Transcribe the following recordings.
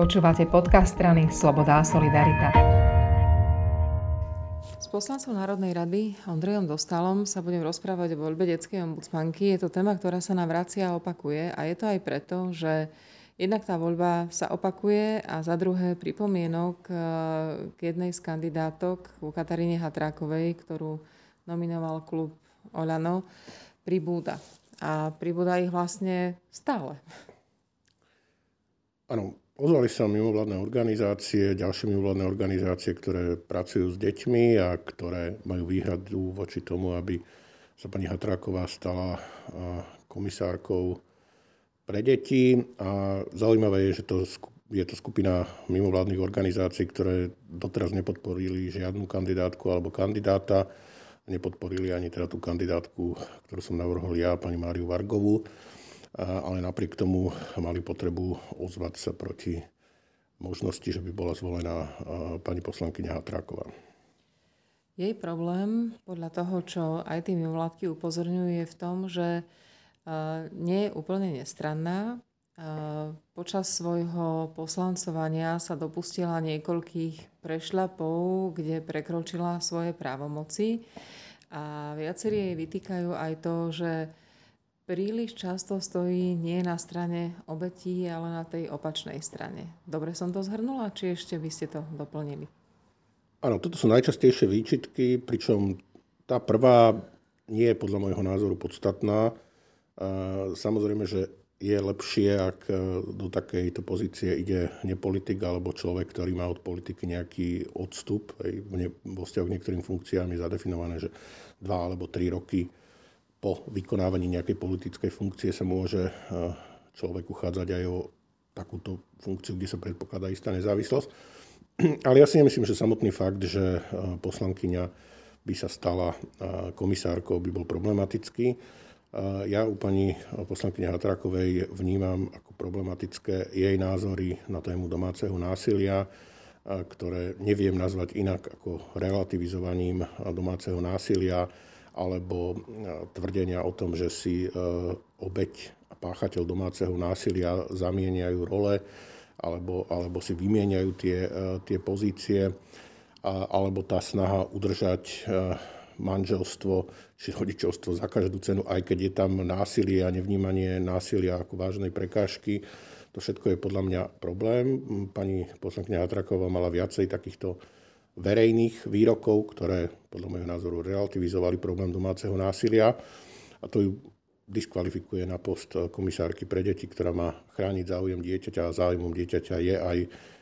Počúvate podcast strany Sloboda a Solidarita. S poslancom Národnej rady Ondrejom Dostalom sa budem rozprávať o voľbe detskej ombudsmanky. Je to téma, ktorá sa nám vracia a opakuje a je to aj preto, že jednak tá voľba sa opakuje a za druhé pripomienok eh, k jednej z kandidátok, u Kataríne Hatrákovej, ktorú nominoval klub Olano, pribúda. A pribúda ich vlastne stále. Áno, Ozvali sa mimovládne organizácie, ďalšie mimovládne organizácie, ktoré pracujú s deťmi a ktoré majú výhradu voči tomu, aby sa pani Hatráková stala komisárkou pre deti. A zaujímavé je, že to je to skupina mimovládnych organizácií, ktoré doteraz nepodporili žiadnu kandidátku alebo kandidáta. Nepodporili ani teda tú kandidátku, ktorú som navrhol ja, pani Máriu Vargovú ale napriek tomu mali potrebu ozvať sa proti možnosti, že by bola zvolená pani poslankyňa Hatráková. Jej problém, podľa toho, čo aj tí mimovládky upozorňujú, je v tom, že nie je úplne nestranná. Počas svojho poslancovania sa dopustila niekoľkých prešľapov, kde prekročila svoje právomoci. A viacerí jej vytýkajú aj to, že príliš často stojí nie na strane obetí, ale na tej opačnej strane. Dobre som to zhrnula, či ešte by ste to doplnili? Áno, toto sú najčastejšie výčitky, pričom tá prvá nie je podľa môjho názoru podstatná. Samozrejme, že je lepšie, ak do takejto pozície ide nepolitik alebo človek, ktorý má od politiky nejaký odstup. Vo vzťahu k niektorým funkciám je zadefinované, že dva alebo tri roky po vykonávaní nejakej politickej funkcie sa môže eh, človek uchádzať aj o takúto funkciu, kde sa predpokladá istá nezávislosť. Ale ja si nemyslím, že samotný fakt, že eh, poslankyňa by sa stala eh, komisárkou, by bol problematický. Ja u pani poslankyne Hatrakovej vnímam ako problematické jej názory na tému domáceho násilia, ktoré neviem nazvať inak ako relativizovaním domáceho násilia, alebo e, tvrdenia o tom, že si e, obeď a páchateľ domáceho násilia zamieniajú role alebo, alebo si vymieňajú tie, e, tie pozície, alebo tá snaha udržať manželstvo či rodičovstvo za každú cenu, aj keď je tam násilie a nevnímanie násilia ako vážnej prekážky. To všetko je podľa mňa problém. Pani poslankyňa Hatraková mala viacej takýchto verejných výrokov, ktoré podľa môjho názoru relativizovali problém domáceho násilia a to ju diskvalifikuje na post komisárky pre deti, ktorá má chrániť záujem dieťaťa a záujmom dieťaťa je aj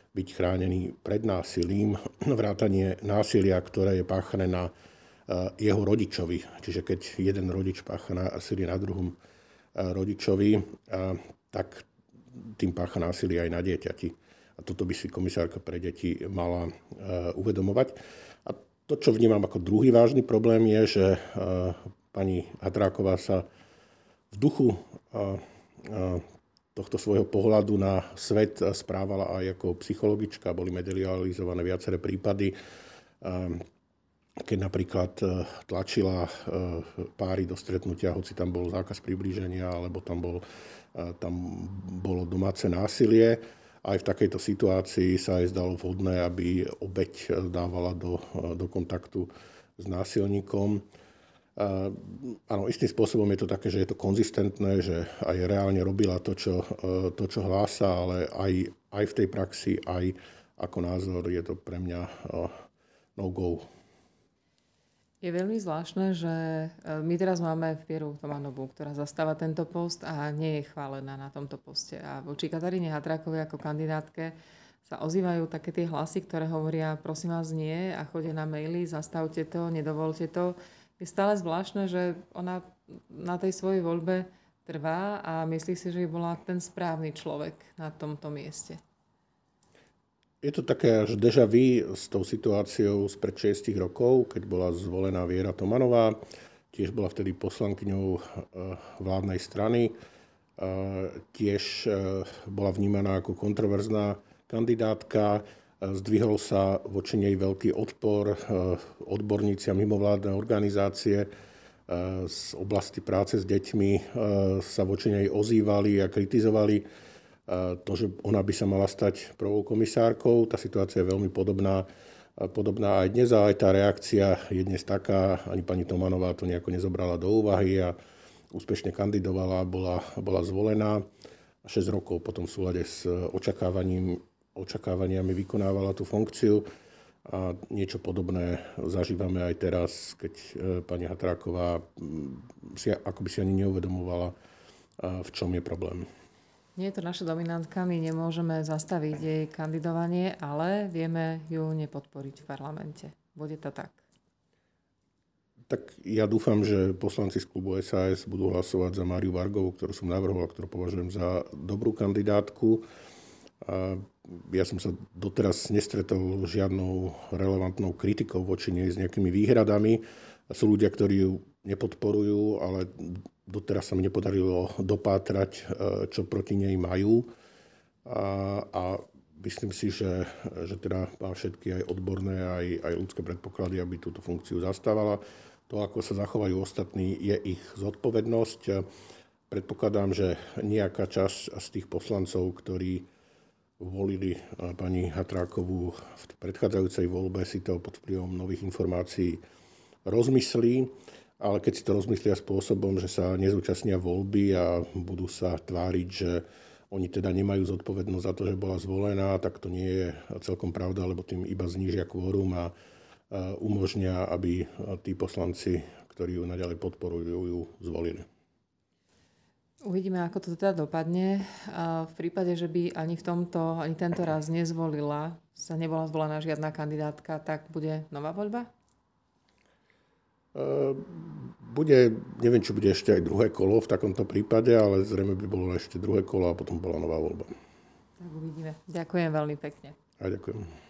byť chránený pred násilím, vrátanie násilia, ktoré je páchané na eh, jeho rodičovi. Čiže keď jeden rodič pácha násilie na druhom eh, rodičovi, eh, tak tým pácha násilie aj na dieťati. A toto by si komisárka pre deti mala e, uvedomovať. A to, čo vnímam ako druhý vážny problém, je, že e, pani Hadráková sa v duchu e, tohto svojho pohľadu na svet správala aj ako psychologička. Boli medializované viaceré prípady, keď napríklad tlačila páry do stretnutia, hoci tam bol zákaz priblíženia, alebo tam, bol, tam bolo domáce násilie aj v takejto situácii sa aj zdalo vhodné, aby obeď dávala do, do kontaktu s násilníkom. Áno, istým spôsobom je to také, že je to konzistentné, že aj reálne robila to, čo, to, čo hlása, ale aj, aj v tej praxi, aj ako názor je to pre mňa no-go. Je veľmi zvláštne, že e, my teraz máme Vieru Tomanovú, ktorá zastáva tento post a nie je chválená na tomto poste. A voči Kataríne Hatrakovej ako kandidátke sa ozývajú také tie hlasy, ktoré hovoria, prosím vás nie a chodia na maily, zastavte to, nedovolte to. Je stále zvláštne, že ona na tej svojej voľbe trvá a myslí si, že by bola ten správny človek na tomto mieste. Je to také až deja vu s tou situáciou z pred 6 rokov, keď bola zvolená Viera Tomanová. Tiež bola vtedy poslankyňou eh, vládnej strany. Eh, tiež eh, bola vnímaná ako kontroverzná kandidátka. Zdvihol sa voči nej veľký odpor. Odborníci a mimovládne organizácie z oblasti práce s deťmi sa voči nej ozývali a kritizovali to, že ona by sa mala stať prvou komisárkou. Tá situácia je veľmi podobná, podobná aj dnes a aj tá reakcia je dnes taká. Ani pani Tomanová to nejako nezobrala do úvahy a úspešne kandidovala, bola, bola zvolená. 6 rokov potom v súlade s očakávaním, očakávaniami vykonávala tú funkciu. A niečo podobné zažívame aj teraz, keď e, pani Hatráková si, ako by si ani neuvedomovala, v čom je problém. Nie je to naša dominantka, my nemôžeme zastaviť jej kandidovanie, ale vieme ju nepodporiť v parlamente. Bude to tak? Tak ja dúfam, že poslanci z klubu SAS budú hlasovať za Máriu Vargovú, ktorú som navrhol a ktorú považujem za dobrú kandidátku. A ja som sa doteraz nestretol žiadnou relevantnou kritikou voči nej s nejakými výhradami. Sú ľudia, ktorí ju nepodporujú, ale doteraz sa mi nepodarilo dopátrať, e, čo proti nej majú. A, a myslím si, že, že teda má všetky aj odborné, aj, aj ľudské predpoklady, aby túto funkciu zastávala. To, ako sa zachovajú ostatní, je ich zodpovednosť. Predpokladám, že nejaká časť z tých poslancov, ktorí volili pani Hatrákovú v predchádzajúcej voľbe, si to pod vplyvom nových informácií rozmyslí, ale keď si to rozmyslia spôsobom, že sa nezúčastnia voľby a budú sa tváriť, že oni teda nemajú zodpovednosť za to, že bola zvolená, tak to nie je celkom pravda, lebo tým iba znížia kvórum a umožnia, aby tí poslanci, ktorí ju naďalej podporujú, ju zvolili. Uvidíme, ako to teda dopadne. A v prípade, že by ani v tomto, ani tento raz nezvolila, sa nebola zvolená žiadna kandidátka, tak bude nová voľba? Bude, neviem, či bude ešte aj druhé kolo v takomto prípade, ale zrejme by bolo ešte druhé kolo a potom bola nová voľba. Tak uvidíme. Ďakujem veľmi pekne. A ďakujem.